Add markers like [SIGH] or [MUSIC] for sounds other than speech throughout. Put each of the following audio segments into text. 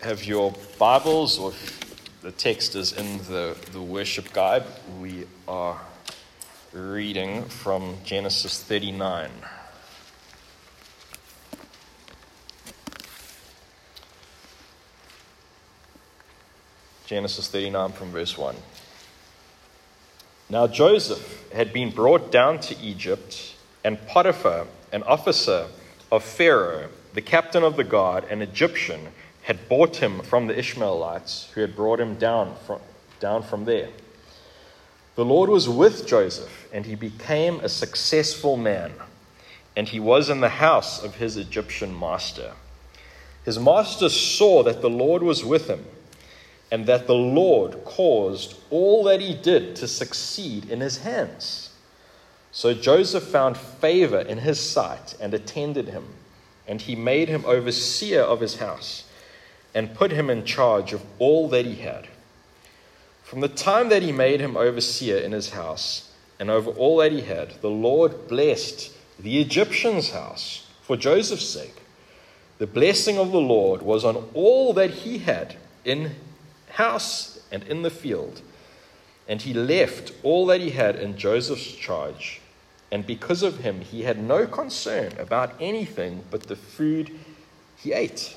have your Bibles or the text is in the, the worship guide, we are reading from Genesis 39. Genesis 39 from verse 1. Now Joseph had been brought down to Egypt, and Potiphar, an officer of Pharaoh, the captain of the guard, an Egyptian, had bought him from the Ishmaelites who had brought him down from, down from there. The Lord was with Joseph, and he became a successful man, and he was in the house of his Egyptian master. His master saw that the Lord was with him and that the Lord caused all that he did to succeed in his hands. So Joseph found favor in his sight and attended him, and he made him overseer of his house and put him in charge of all that he had. From the time that he made him overseer in his house and over all that he had, the Lord blessed the Egyptian's house for Joseph's sake. The blessing of the Lord was on all that he had in house and in the field. And he left all that he had in Joseph's charge. And because of him, he had no concern about anything but the food he ate.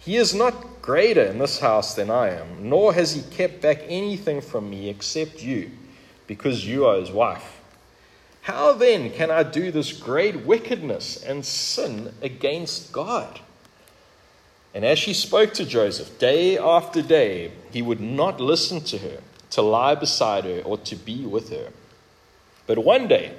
He is not greater in this house than I am, nor has he kept back anything from me except you, because you are his wife. How then can I do this great wickedness and sin against God? And as she spoke to Joseph day after day, he would not listen to her to lie beside her or to be with her. But one day,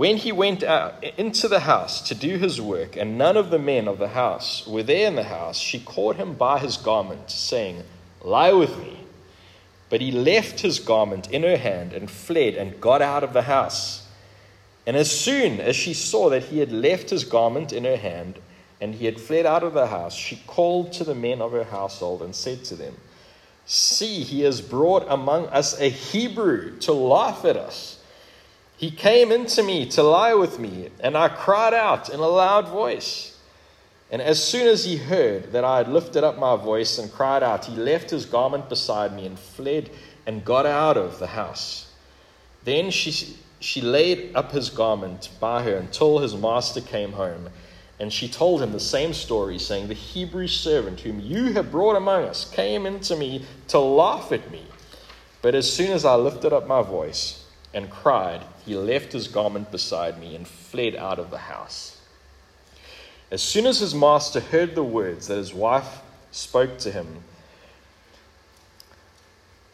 when he went out into the house to do his work, and none of the men of the house were there in the house, she caught him by his garment, saying, Lie with me. But he left his garment in her hand and fled and got out of the house. And as soon as she saw that he had left his garment in her hand and he had fled out of the house, she called to the men of her household and said to them, See, he has brought among us a Hebrew to laugh at us. He came into me to lie with me, and I cried out in a loud voice. And as soon as he heard that I had lifted up my voice and cried out, he left his garment beside me and fled and got out of the house. Then she, she laid up his garment by her until his master came home. And she told him the same story, saying, The Hebrew servant whom you have brought among us came into me to laugh at me. But as soon as I lifted up my voice and cried, he left his garment beside me and fled out of the house. As soon as his master heard the words that his wife spoke to him,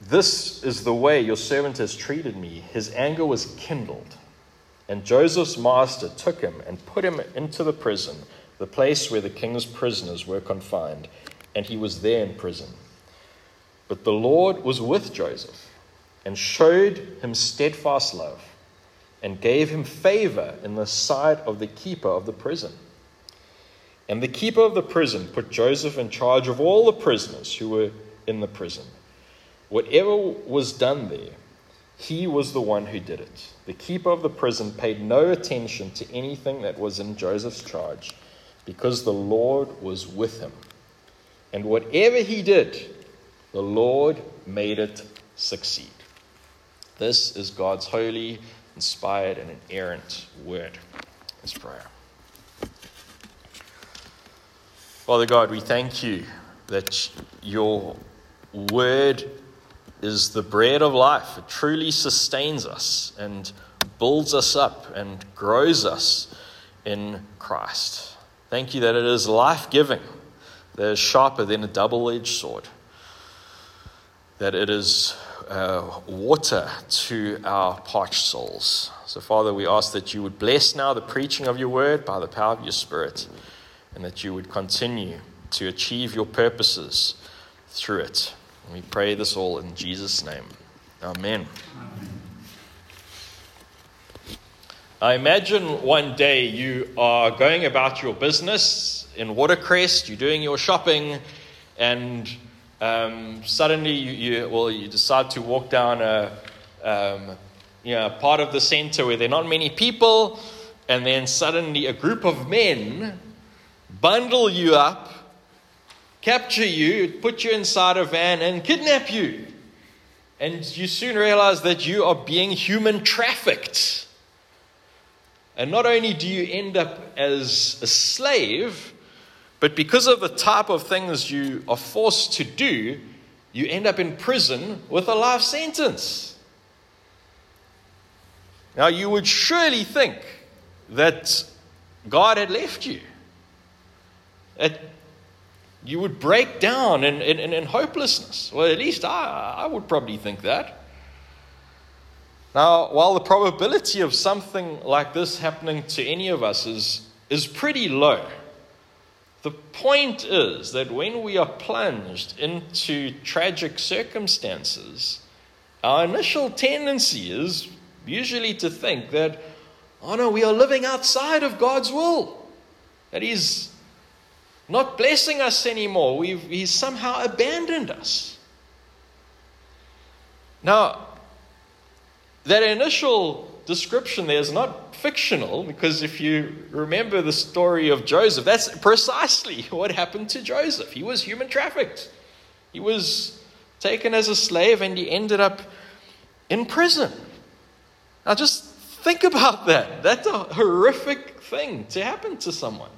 This is the way your servant has treated me, his anger was kindled. And Joseph's master took him and put him into the prison, the place where the king's prisoners were confined, and he was there in prison. But the Lord was with Joseph and showed him steadfast love and gave him favor in the sight of the keeper of the prison. And the keeper of the prison put Joseph in charge of all the prisoners who were in the prison. Whatever was done there, he was the one who did it. The keeper of the prison paid no attention to anything that was in Joseph's charge because the Lord was with him. And whatever he did, the Lord made it succeed. This is God's holy, inspired, and inerrant word. Let's pray. Father God, we thank you that your word is the bread of life. It truly sustains us and builds us up and grows us in Christ. Thank you that it is life giving, that is sharper than a double edged sword, that it is uh, water to our parched souls. So, Father, we ask that you would bless now the preaching of your word by the power of your Spirit, and that you would continue to achieve your purposes through it. We pray this all in Jesus' name. Amen. I imagine one day you are going about your business in Watercrest, you're doing your shopping, and um, suddenly you, you, well, you decide to walk down a, um, you know, part of the center where there are not many people, and then suddenly a group of men bundle you up, capture you, put you inside a van, and kidnap you. And you soon realize that you are being human trafficked. And not only do you end up as a slave, but because of the type of things you are forced to do, you end up in prison with a life sentence. Now, you would surely think that God had left you. That you would break down in, in, in hopelessness. Well, at least I, I would probably think that. Now, while the probability of something like this happening to any of us is, is pretty low, the point is that when we are plunged into tragic circumstances, our initial tendency is usually to think that, oh no, we are living outside of God's will. That He's not blessing us anymore. We've, he's somehow abandoned us. Now, that initial description there is not fictional because if you remember the story of Joseph, that's precisely [LAUGHS] what happened to Joseph. He was human trafficked, he was taken as a slave, and he ended up in prison. Now, just think [LAUGHS] about that. That's a horrific thing to happen to someone.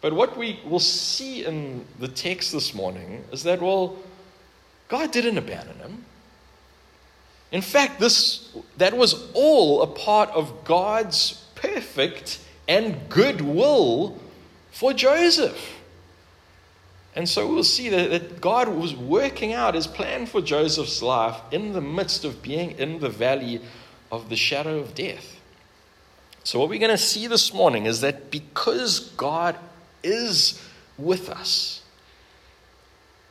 But what we will see in the text this morning is that, well, God didn't abandon him. In fact, this, that was all a part of God's perfect and good will for Joseph. And so we'll see that, that God was working out his plan for Joseph's life in the midst of being in the valley of the shadow of death. So, what we're going to see this morning is that because God is with us,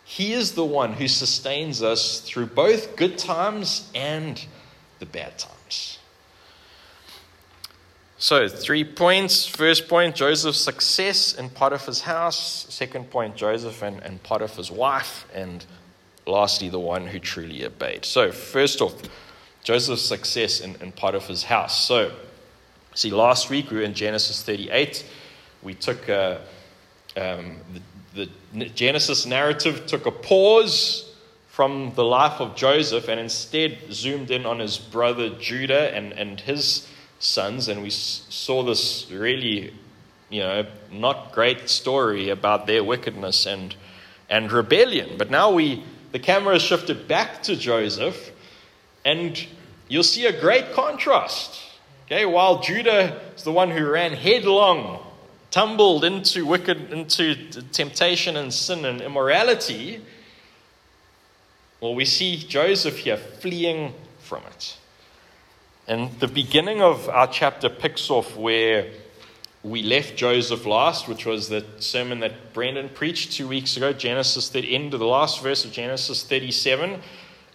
he is the one who sustains us through both good times and the bad times. So, three points. First point Joseph's success in Potiphar's house. Second point Joseph and, and Potiphar's wife. And lastly, the one who truly obeyed. So, first off, Joseph's success in, in Potiphar's house. So, see, last week we were in Genesis 38. We took uh, um, the the Genesis narrative took a pause from the life of Joseph and instead zoomed in on his brother Judah and, and his sons. And we saw this really, you know, not great story about their wickedness and, and rebellion. But now we, the camera has shifted back to Joseph, and you'll see a great contrast. Okay, while Judah is the one who ran headlong tumbled into wicked, into temptation and sin and immorality, well, we see Joseph here fleeing from it. And the beginning of our chapter picks off where we left Joseph last, which was the sermon that Brandon preached two weeks ago, Genesis, the end of the last verse of Genesis 37.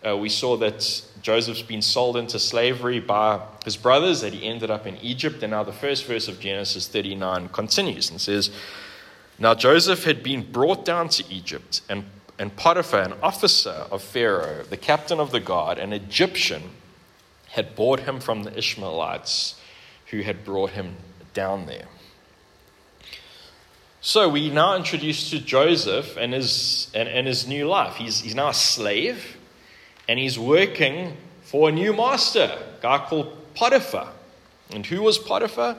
Uh, we saw that Joseph's been sold into slavery by his brothers, that he ended up in Egypt. And now the first verse of Genesis 39 continues and says, Now Joseph had been brought down to Egypt, and, and Potiphar, an officer of Pharaoh, the captain of the guard, an Egyptian, had bought him from the Ishmaelites who had brought him down there. So we now introduced to Joseph and his, and, and his new life. He's, he's now a slave and he's working for a new master, a guy called Potiphar. And who was Potiphar?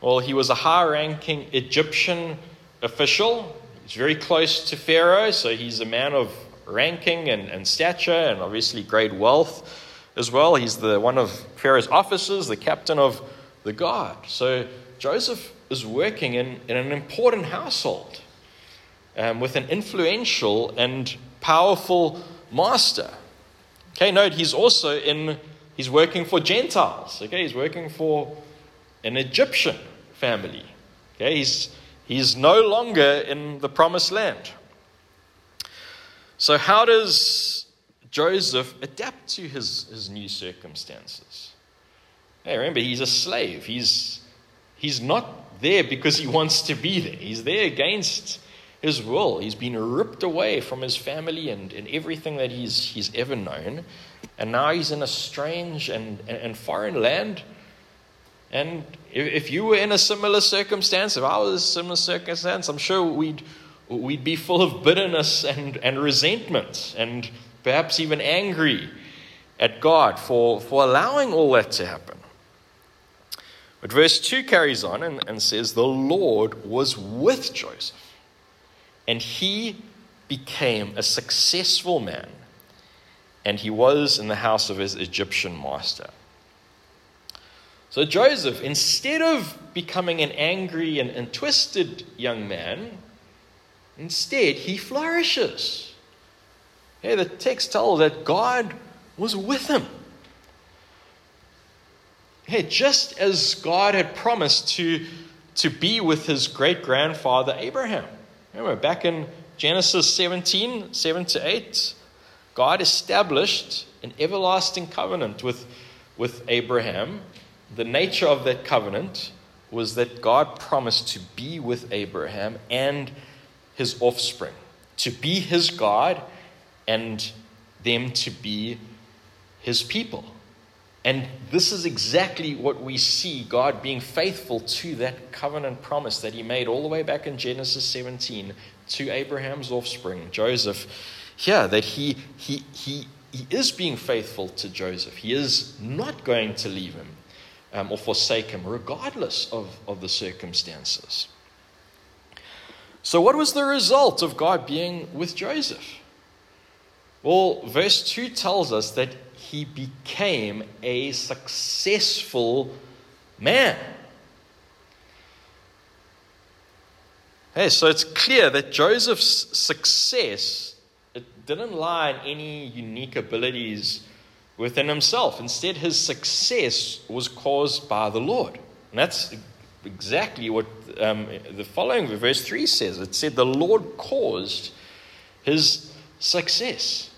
Well, he was a high ranking Egyptian official. He's very close to Pharaoh, so he's a man of ranking and, and stature and obviously great wealth as well. He's the one of Pharaoh's officers, the captain of the guard. So Joseph is working in, in an important household um, with an influential and powerful master. Okay, note he's also in, he's working for Gentiles. Okay, he's working for an Egyptian family. Okay, he's, he's no longer in the promised land. So, how does Joseph adapt to his, his new circumstances? Hey, remember, he's a slave. He's, he's not there because he wants to be there, he's there against his will. He's been ripped away from his family and, and everything that he's, he's ever known. And now he's in a strange and, and, and foreign land. And if, if you were in a similar circumstance, if I was in a similar circumstance, I'm sure we'd, we'd be full of bitterness and, and resentment and perhaps even angry at God for, for allowing all that to happen. But verse 2 carries on and, and says, The Lord was with Joseph and he became a successful man, and he was in the house of his Egyptian master. So Joseph, instead of becoming an angry and, and twisted young man, instead he flourishes. Hey, the text tells that God was with him. Hey, just as God had promised to, to be with his great grandfather Abraham. Remember, back in Genesis 17, 7 to 8, God established an everlasting covenant with, with Abraham. The nature of that covenant was that God promised to be with Abraham and his offspring, to be his God and them to be his people. And this is exactly what we see God being faithful to that covenant promise that he made all the way back in Genesis 17 to Abraham's offspring, Joseph. Here, that he, he, he, he is being faithful to Joseph. He is not going to leave him um, or forsake him, regardless of, of the circumstances. So, what was the result of God being with Joseph? Well, verse 2 tells us that he became a successful man. Hey, so it's clear that Joseph's success it didn't lie in any unique abilities within himself. Instead, his success was caused by the Lord. And that's exactly what um, the following verse 3 says. It said, The Lord caused his success.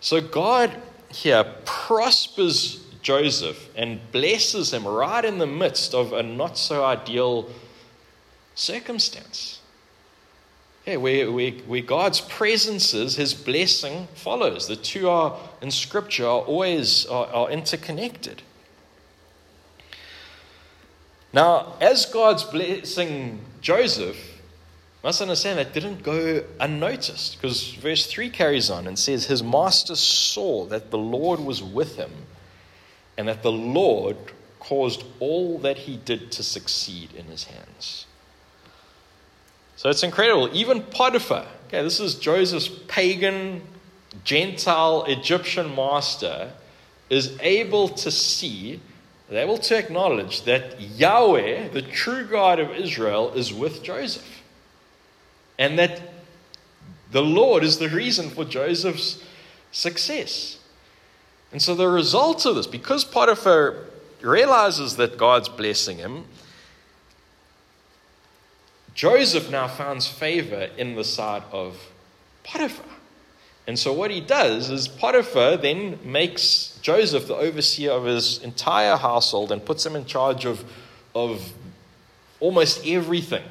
So God here prospers Joseph and blesses him right in the midst of a not so ideal circumstance. Yeah, where, where, where God's presence is, his blessing follows. The two are in scripture are always are, are interconnected. Now, as God's blessing Joseph, must understand that didn't go unnoticed because verse 3 carries on and says, His master saw that the Lord was with him and that the Lord caused all that he did to succeed in his hands. So it's incredible. Even Potiphar, okay, this is Joseph's pagan, Gentile Egyptian master, is able to see, able to acknowledge that Yahweh, the true God of Israel, is with Joseph and that the Lord is the reason for Joseph's success. And so, the result of this, because Potiphar realizes that God's blessing him, Joseph now finds favor in the sight of Potiphar. And so, what he does is Potiphar then makes Joseph the overseer of his entire household and puts him in charge of, of almost everything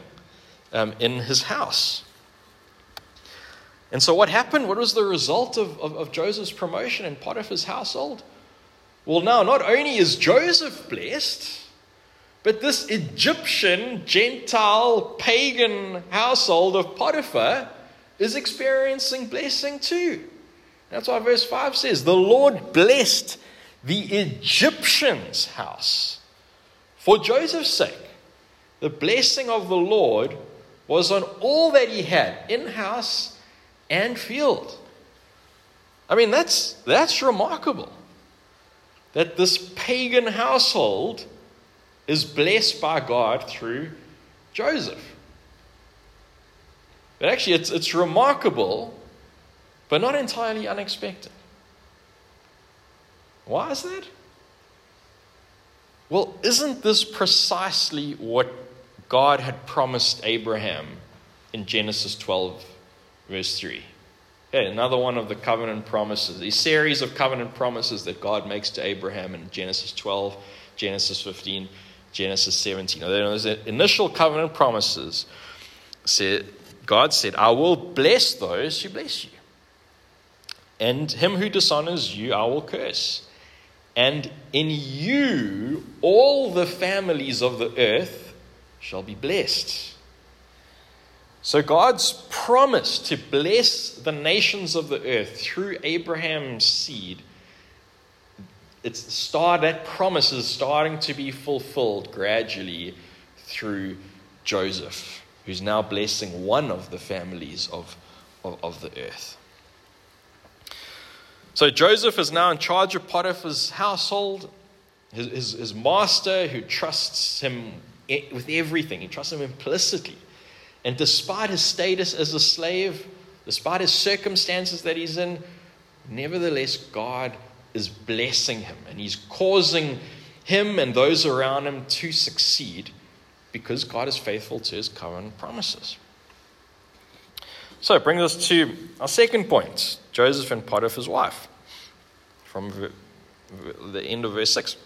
um, in his house. And so, what happened? What was the result of, of, of Joseph's promotion in Potiphar's household? Well, now, not only is Joseph blessed, but this Egyptian, Gentile, pagan household of Potiphar is experiencing blessing too. That's why verse 5 says, The Lord blessed the Egyptian's house for Joseph's sake. The blessing of the Lord was on all that he had in house and field. I mean, that's, that's remarkable that this pagan household is blessed by God through Joseph. But actually, it's, it's remarkable, but not entirely unexpected. Why is that? Well, isn't this precisely what God had promised Abraham in Genesis 12, verse 3. Okay, another one of the covenant promises, a series of covenant promises that God makes to Abraham in Genesis 12, Genesis 15, Genesis 17. Now, those initial covenant promises said, God said, I will bless those who bless you. And him who dishonors you, I will curse. And in you, all the families of the earth shall be blessed. So, God's promise to bless the nations of the earth through Abraham's seed, it's start, that promise is starting to be fulfilled gradually through Joseph, who's now blessing one of the families of, of, of the earth. So, Joseph is now in charge of Potiphar's household. His, his, his master, who trusts him with everything, he trusts him implicitly and despite his status as a slave, despite his circumstances that he's in, nevertheless, God is blessing him and he's causing him and those around him to succeed because God is faithful to his covenant promises. So it brings us to our second point Joseph and Potiphar's wife from the end of verse 6.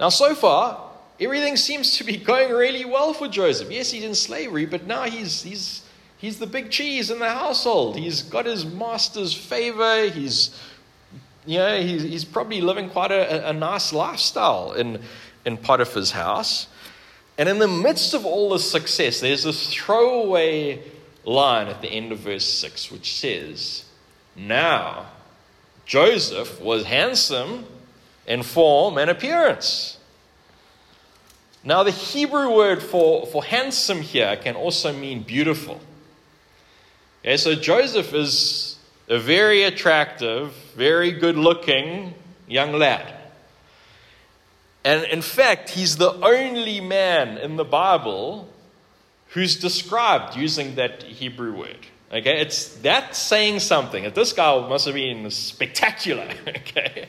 Now, so far, everything seems to be going really well for Joseph. Yes, he's in slavery, but now he's, he's, he's the big cheese in the household. He's got his master's favor. He's, you know, he's, he's probably living quite a, a nice lifestyle in, in Potiphar's house. And in the midst of all this success, there's this throwaway line at the end of verse 6 which says, Now Joseph was handsome in form and appearance now, the Hebrew word for, for handsome here can also mean beautiful. Okay, so Joseph is a very attractive, very good looking young lad. And in fact, he's the only man in the Bible who's described using that Hebrew word. Okay, it's that saying something. This guy must have been spectacular. [LAUGHS] Okay,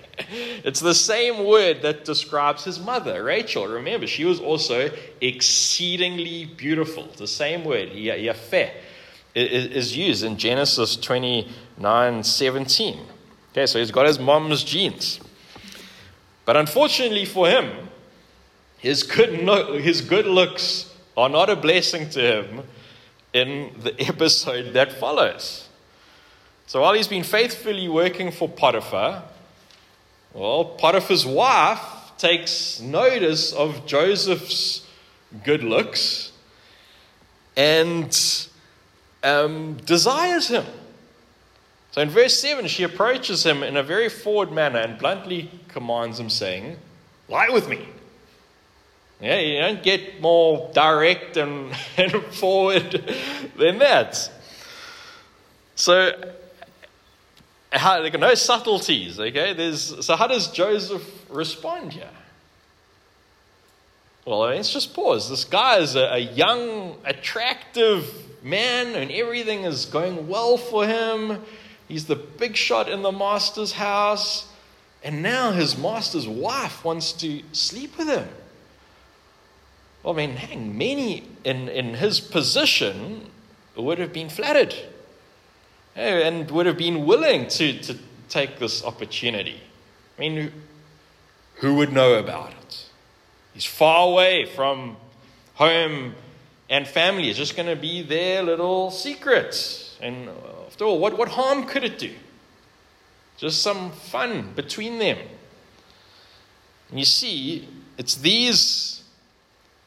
it's the same word that describes his mother, Rachel. Remember, she was also exceedingly beautiful. The same word, yafeh, is used in Genesis 29 17. Okay, so he's got his mom's genes. But unfortunately for him, his good, his good looks are not a blessing to him in the [LAUGHS] episode that follows. So while he's been faithfully working for Potiphar, well, Potiphar's wife takes notice of Joseph's good looks and um, desires him. So in verse 7, she approaches him in a very forward manner and bluntly commands him, saying, Lie with me. Yeah, you don't get more direct and, [LAUGHS] and forward than that. So, how, are no subtleties, okay? There's, so, how does Joseph respond here? Well, let's just pause. This guy is a, a young, attractive man, and everything is going well for him. He's the big shot in the master's house, and now his master's wife wants to sleep with him. Well, I mean, hang, many in, in his position would have been flattered eh, and would have been willing to, to take this opportunity. I mean, who would know about it? He's far away from home and family. It's just going to be their little secret. And after all, what, what harm could it do? Just some fun between them. And you see, it's these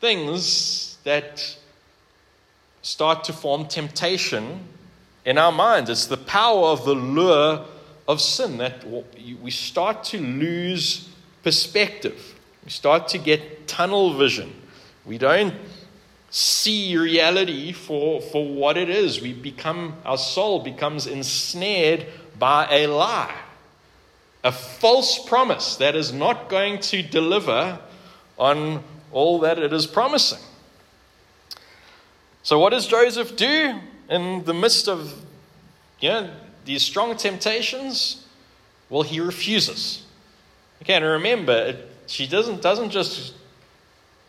things that start to form temptation in our minds. It's the power of the lure of sin that we start to lose perspective. We start to get tunnel vision. We don't see reality for, for what it is. We become, our soul becomes ensnared by a lie, a false promise that is not going to deliver on all that it is promising. So, what does Joseph do in the midst of you know, these strong temptations? Well, he refuses. Okay, and remember, she doesn't, doesn't just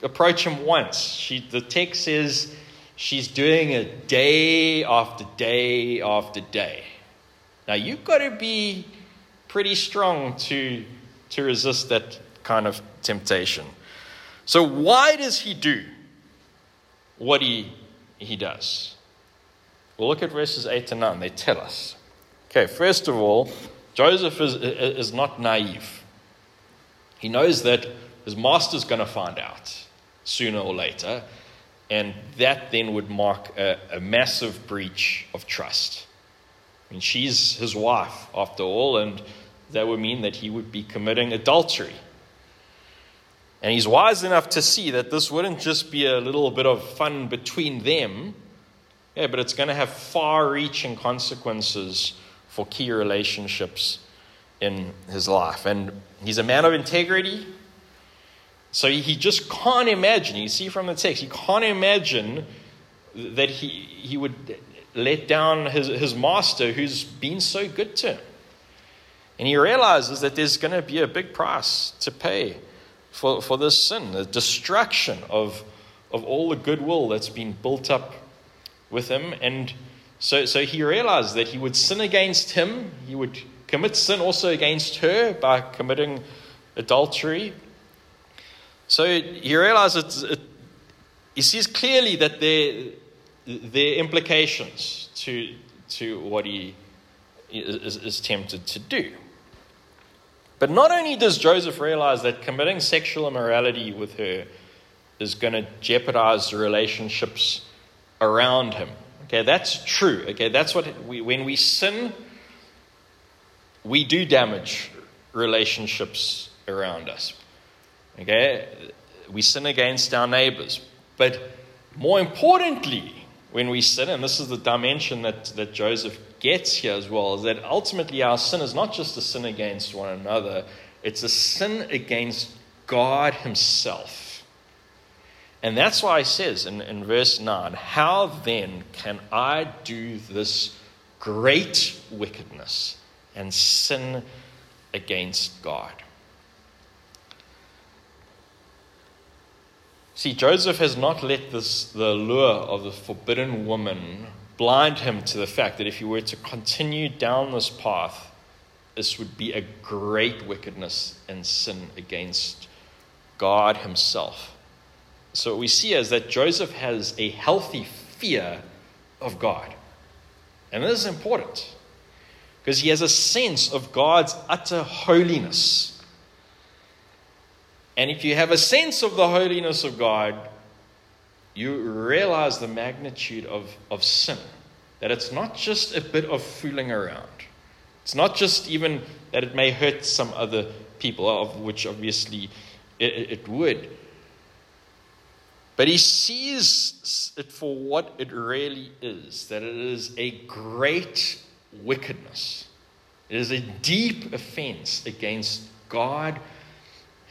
approach him once. She, the text says she's doing it day after day after day. Now, you've got to be pretty strong to, to resist that kind of temptation. So, why does he do what he, he does? Well, look at verses 8 to 9. They tell us. Okay, first of all, Joseph is, is not naive. He knows that his master's going to find out sooner or later, and that then would mark a, a massive breach of trust. I mean, she's his wife, after all, and that would mean that he would be committing adultery. And he's wise enough to see that this wouldn't just be a little bit of fun between them, yeah, but it's going to have far reaching consequences for key relationships in his life. And he's a man of integrity. So he just can't imagine, you see from the text, he can't imagine that he, he would let down his, his master who's been so good to him. And he realizes that there's going to be a big price to pay for, for this sin, the destruction of, of all the goodwill that's been built up with him. And so, so he realized that he would sin against him, he would commit sin also against her by committing adultery. So he realizes it, he sees clearly that there, there are implications to, to what he is, is tempted to do. But not only does Joseph realize that committing sexual immorality with her is going to jeopardize the relationships around him, Okay, that's true. Okay, that's what we, when we sin, we do damage relationships around us. Okay, we sin against our neighbors. But more importantly, when we sin, and this is the dimension that, that Joseph gets here as well, is that ultimately our sin is not just a sin against one another, it's a sin against God Himself. And that's why he says in, in verse 9, How then can I do this great wickedness and sin against God? See, Joseph has not let this, the lure of the forbidden woman blind him to the fact that if he were to continue down this path, this would be a great wickedness and sin against God Himself. So, what we see is that Joseph has a healthy fear of God. And this is important because he has a sense of God's utter holiness. And if you have a sense of the holiness of God, you realize the magnitude of, of sin. That it's not just a bit of fooling around. It's not just even that it may hurt some other people, of which obviously it, it would. But he sees it for what it really is that it is a great wickedness. It is a deep offense against God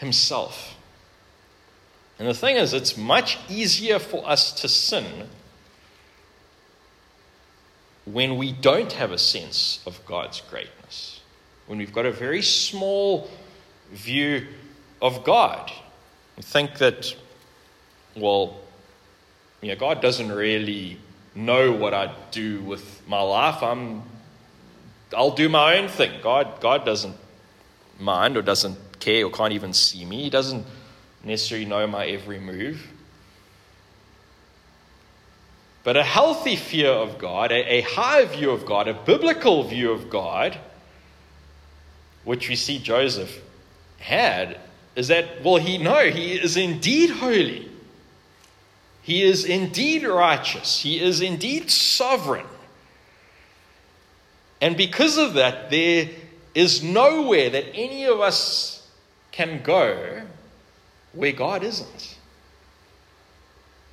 Himself. And the thing is, it's much easier for us to sin when we don't have a sense of God's greatness, when we've got a very small view of God. We think that well, you know, God doesn't really know what I do with my life. I'm, I'll do my own thing. God, God doesn't mind or doesn't care or can't even see me. He doesn't necessarily know my every move. But a healthy fear of God, a, a high view of God, a biblical view of God, which we see Joseph had, is that, well, he know he is indeed holy. He is indeed righteous. He is indeed sovereign. And because of that, there is nowhere that any of us can go where God isn't.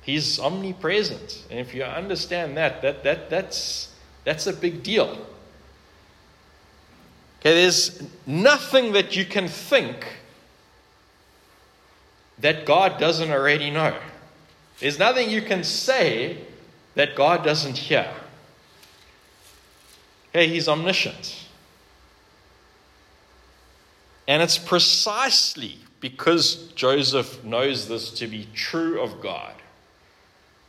He's omnipresent. And if you understand that, that, that that's, that's a big deal. Okay, there's nothing that you can think that God doesn't already know. There's nothing you can say that God doesn't hear. Okay, He's omniscient. And it's precisely because Joseph knows this to be true of God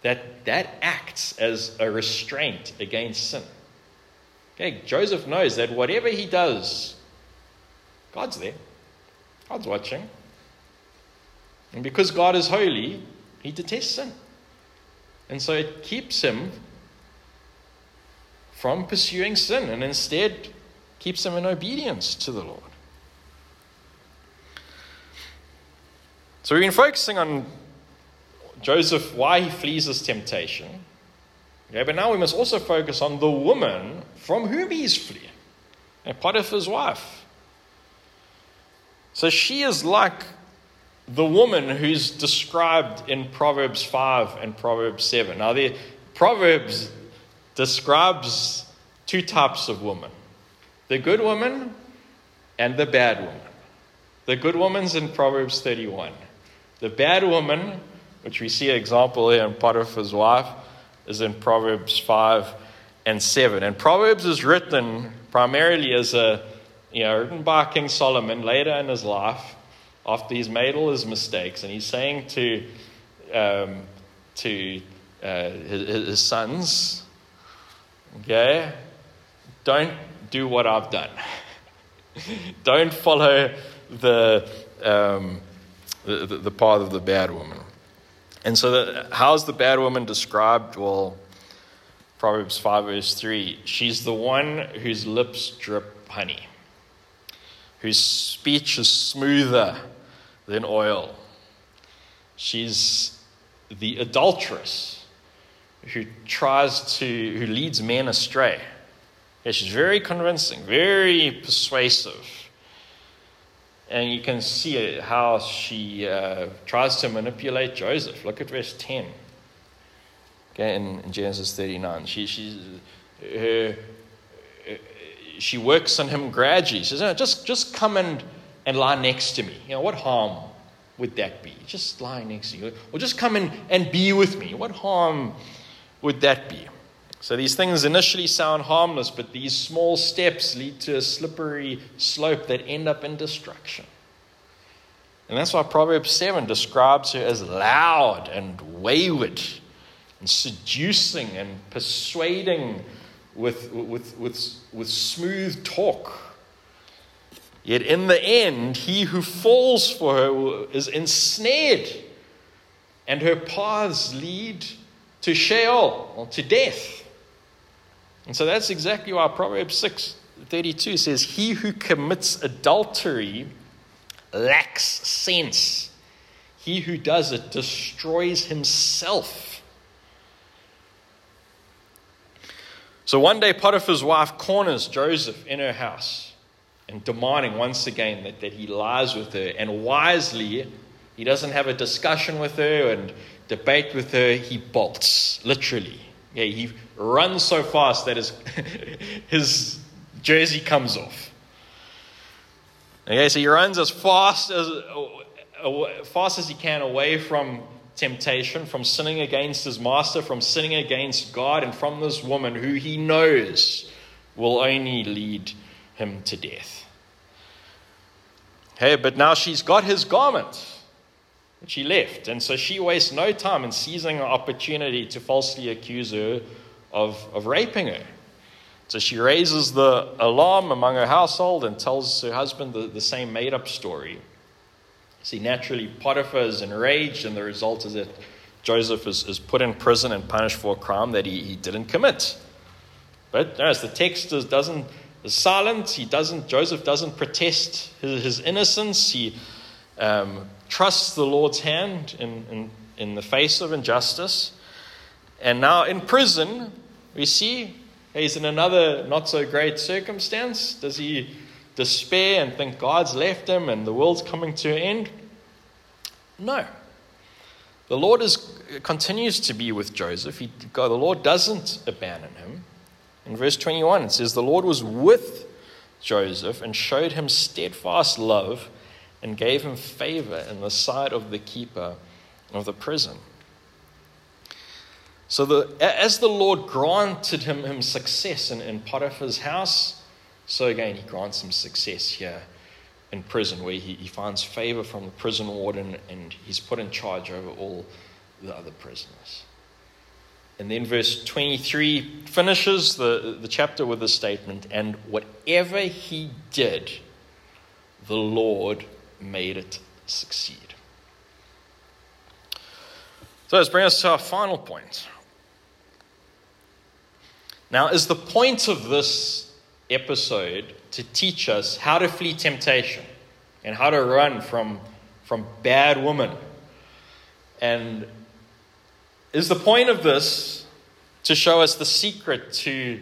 that that acts as a restraint against sin. Okay, Joseph knows that whatever he does, God's there. God's watching. And because God is holy, he detests sin. And so it keeps him from pursuing sin and instead keeps him in obedience to the Lord. So we've been focusing on Joseph, why he flees this temptation. Okay, but now we must also focus on the woman from whom he's fleeing, and Potiphar's wife. So she is like the woman who's described in Proverbs 5 and Proverbs 7. Now, the Proverbs describes two types of women the good woman and the bad woman. The good woman's in Proverbs 31. The bad woman, which we see an example here in Potiphar's wife, is in Proverbs 5 and 7. And Proverbs is written primarily as a, you know, written by King Solomon later in his life after he's made all his mistakes. And he's saying to, um, to uh, his, his sons, okay, don't do what I've done. [LAUGHS] don't follow the, um, the, the, path of the bad woman. And so, how's the bad woman described? Well, Proverbs 5, verse 3 she's the one whose lips drip honey, whose speech is smoother than oil. She's the adulteress who tries to, who leads men astray. Yeah, she's very convincing, very persuasive. And you can see how she uh, tries to manipulate Joseph. Look at verse 10. Okay, in, in Genesis 39. She, she, her, she works on him gradually. She says, no, just, just come and, and lie next to me. You know, what harm would that be? Just lie next to you. Or just come and, and be with me. What harm would that be? So these things initially sound harmless, but these small steps lead to a slippery slope that end up in destruction. And that's why Proverbs 7 describes her as loud and wayward and seducing and persuading with, with, with, with smooth talk. Yet in the end, he who falls for her is ensnared, and her paths lead to Sheol, or to death. And so that's exactly why Proverbs 6 32 says, He who commits adultery lacks sense. He who does it destroys himself. So one day, Potiphar's wife corners Joseph in her house and demanding once again that, that he lies with her. And wisely, he doesn't have a discussion with her and debate with her, he bolts, literally. Yeah, he runs so fast that his, [LAUGHS] his jersey comes off. Okay, so he runs as fast as, uh, fast as he can away from temptation, from sinning against his master, from sinning against God, and from this woman who he knows will only lead him to death. Okay, but now she's got his garment. She left, and so she wastes no time in seizing an opportunity to falsely accuse her of, of raping her. So she raises the alarm among her household and tells her husband the, the same made up story. See, naturally, Potiphar is enraged, and the result is that Joseph is, is put in prison and punished for a crime that he, he didn't commit. But as the text is, doesn't is silent, he doesn't. Joseph doesn't protest his, his innocence. He um, trusts the Lord's hand in, in, in the face of injustice. And now in prison, we see he's in another not so great circumstance. Does he despair and think God's left him and the world's coming to an end? No. The Lord is, continues to be with Joseph. He, the Lord doesn't abandon him. In verse 21, it says, The Lord was with Joseph and showed him steadfast love and gave him favor in the sight of the keeper of the prison. So, the, as the Lord granted him, him success in, in Potiphar's house, so again he grants him success here in prison, where he, he finds favor from the prison warden and he's put in charge over all the other prisoners. And then verse 23 finishes the, the chapter with a statement and whatever he did, the Lord made it succeed. So let's bring us to our final point. Now, is the point of this episode to teach us how to flee temptation and how to run from, from bad women? And is the point of this to show us the secret to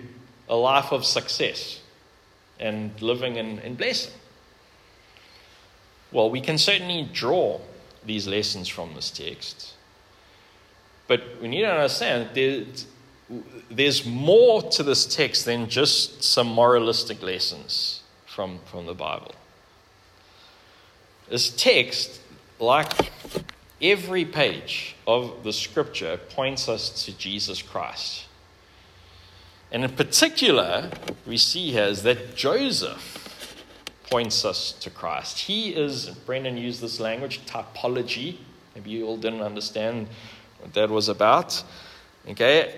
a life of success and living in, in blessing? Well, we can certainly draw these lessons from this text. But we need to understand that there's more to this text than just some moralistic lessons from, from the Bible. This text, like every page of the scripture, points us to Jesus Christ. And in particular, we see here is that Joseph points us to Christ. He is, Brendan used this language, typology. Maybe you all didn't understand what that was about. Okay?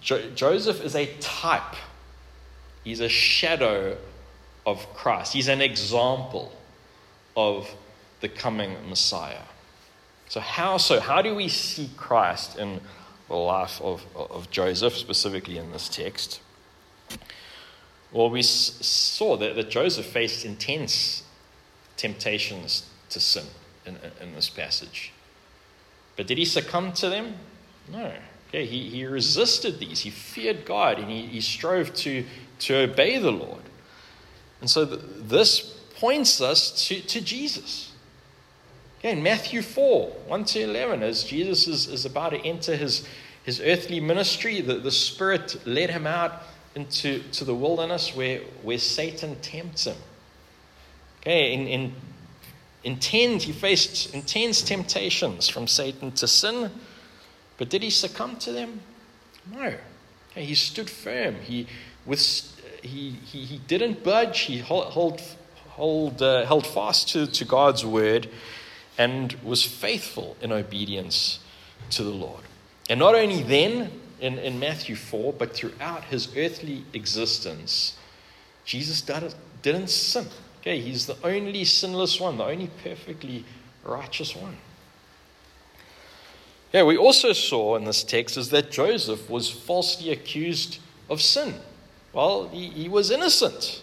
Jo- Joseph is a type, he's a shadow of Christ, he's an example of the coming Messiah. So, how so? How do we see Christ in the life of, of Joseph, specifically in this text? Well, we saw that, that Joseph faced intense temptations to sin in, in this passage. But did he succumb to them? No. Okay, he, he resisted these. He feared God and he, he strove to, to obey the Lord. And so the, this points us to, to Jesus. Okay, in Matthew 4 1 to 11, as Jesus is, is about to enter his, his earthly ministry, the, the Spirit led him out into to the wilderness where, where Satan tempts him. Okay, in, in, intense, he faced intense temptations from Satan to sin, but did he succumb to them? No. Okay, he stood firm. He, with, he, he, he didn't budge. He hold, hold, hold uh, held fast to, to God's word and was faithful in obedience to the Lord. And not only then, in, in Matthew 4, but throughout his earthly existence, Jesus didn't sin. Okay, he's the only sinless one, the only perfectly righteous one. Yeah, we also saw in this text is that Joseph was falsely accused of sin. Well, he, he was innocent.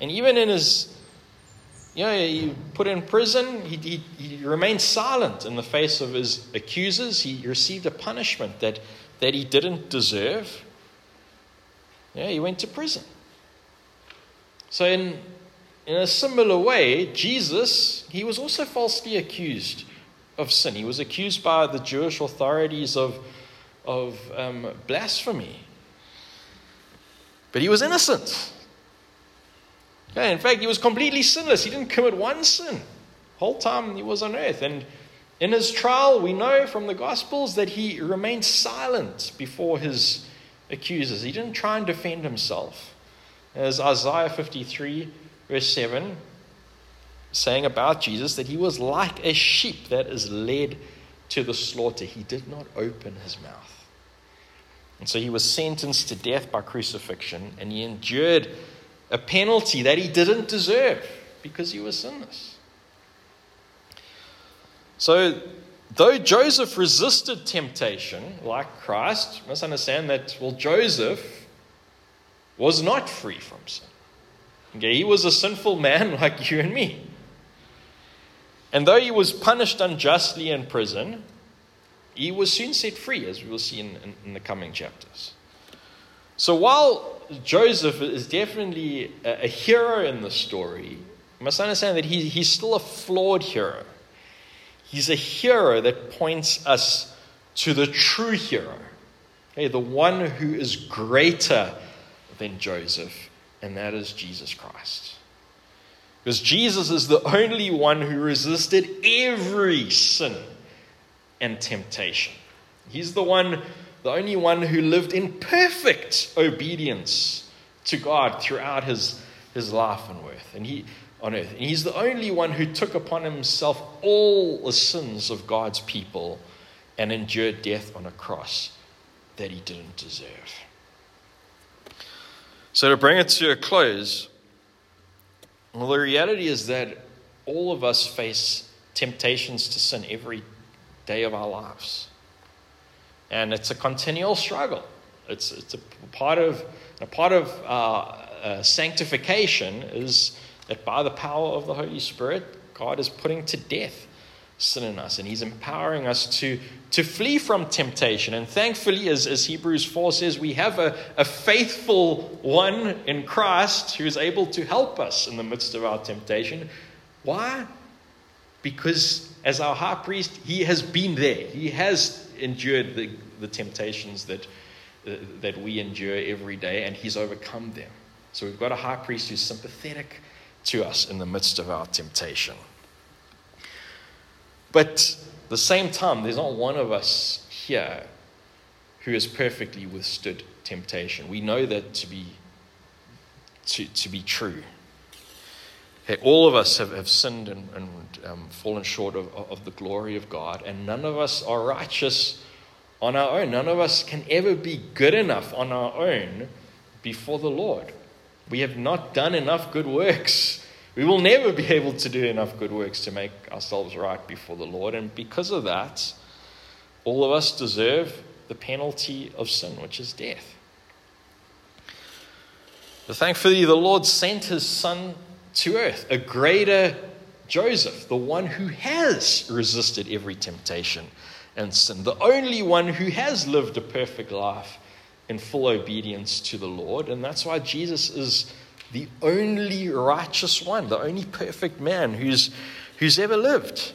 And even in his, you know, he put in prison, he, he, he remained silent in the face of his accusers. He received a punishment that that he didn't deserve, yeah, he went to prison. So, in, in a similar way, Jesus, he was also falsely accused of sin. He was accused by the Jewish authorities of, of um, blasphemy. But he was innocent. In fact, he was completely sinless. He didn't commit one sin. whole time he was on earth. And in his trial, we know from the Gospels that he remained silent before his accusers. He didn't try and defend himself. As Isaiah 53, verse 7, saying about Jesus that he was like a sheep that is led to the slaughter. He did not open his mouth. And so he was sentenced to death by crucifixion, and he endured a penalty that he didn't deserve because he was sinless. So, though Joseph resisted temptation like Christ, must understand that, well, Joseph was not free from sin. Okay, he was a sinful man [LAUGHS] like you and me. And though he was punished unjustly in prison, he was soon set free, as we will see in, in, in the coming chapters. So while Joseph is definitely a, a hero in the story, you must understand that he, he's still a flawed hero. He's a hero that points us to the true hero, okay, the one who is greater than Joseph, and that is Jesus Christ. Because Jesus is the only one who resisted every sin and temptation. He's the one, the only one who lived in perfect obedience to God throughout his, his life and worth. And he, on earth. And he's the only one who took upon himself all the sins of God's people and endured death on a cross that he didn't deserve. So, to bring it to a close, well, the reality is that all of us face temptations to sin every day of our lives. And it's a continual struggle. It's, it's a part of, a part of uh, uh, sanctification is that by the power of the Holy Spirit, God is putting to death sin in us and He's empowering us to, to flee from temptation. And thankfully, as, as Hebrews 4 says, we have a, a faithful one in Christ who is able to help us in the midst of our temptation. Why? Because as our high priest, He has been there, He has endured the, the temptations that, that we endure every day, and He's overcome them. So we've got a high priest who's sympathetic to us in the midst of our temptation. But at the same time, there's not one of us here who has perfectly withstood temptation. We know that to be, to, to be true. All of us have, have sinned and, and um, fallen short of, of the glory of God, and none of us are righteous on our own. None of us can ever be good enough on our own before the Lord. We have not done enough good works. We will never be able to do enough good works to make ourselves right before the Lord. And because of that, all of us deserve the penalty of sin, which is death. But thankfully, the Lord sent his son to earth, a greater Joseph, the one who has resisted every temptation and sin, the only one who has lived a perfect life in full obedience to the Lord. And that's why Jesus is the only righteous one, the only perfect man who's, who's ever lived.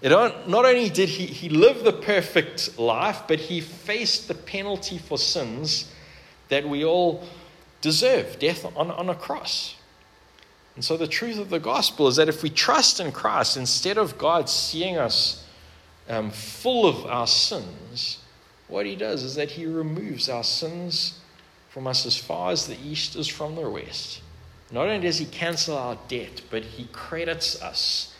It not only did he, he live the perfect life, but he faced the penalty for sins that we all deserve death on, on a cross. And so, the truth of the gospel is that if we trust in Christ, instead of God seeing us um, full of our sins, what he does is that he removes our sins from us as far as the east is from the west. Not only does he cancel our debt, but he credits us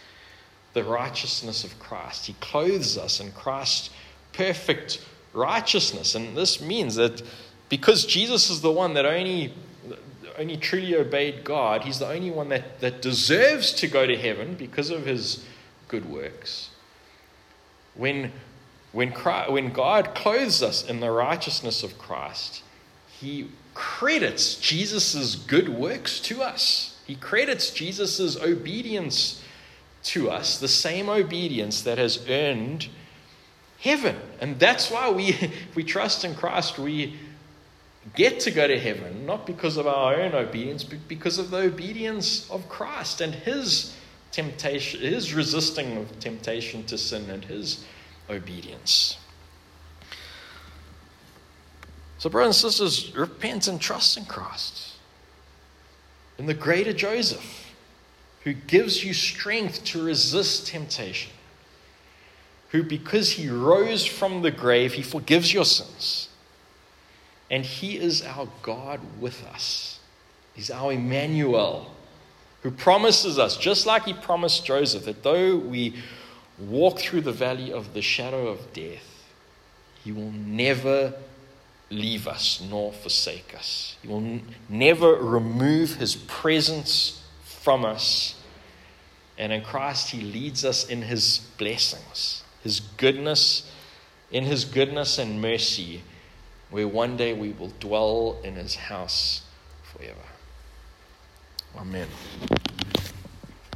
the righteousness of Christ. He clothes us in Christ's perfect righteousness. And this means that because Jesus is the one that only, only truly obeyed God, he's the only one that, that deserves to go to heaven because of his good works. When, when, Christ, when God clothes us in the righteousness of Christ, he credits Jesus' good works to us. He credits Jesus' obedience to us, the same obedience that has earned heaven. And that's why we, if [LAUGHS] we trust in Christ, we get to go to heaven, not because of our own obedience, but because of the obedience of Christ and his temptation, his resisting of temptation to sin and his obedience. So, brothers and sisters, repent and trust in Christ. In the greater Joseph, who gives you strength to resist temptation. Who, because he rose from the grave, he forgives your sins. And he is our God with us. He's our Emmanuel, who promises us, just like he promised Joseph, that though we walk through the valley of the shadow of death, he will never leave us nor forsake us. He will n- never remove his presence from us. And in Christ, he leads us in his blessings, his goodness, in his goodness and mercy, where one day we will dwell in his house forever. Amen.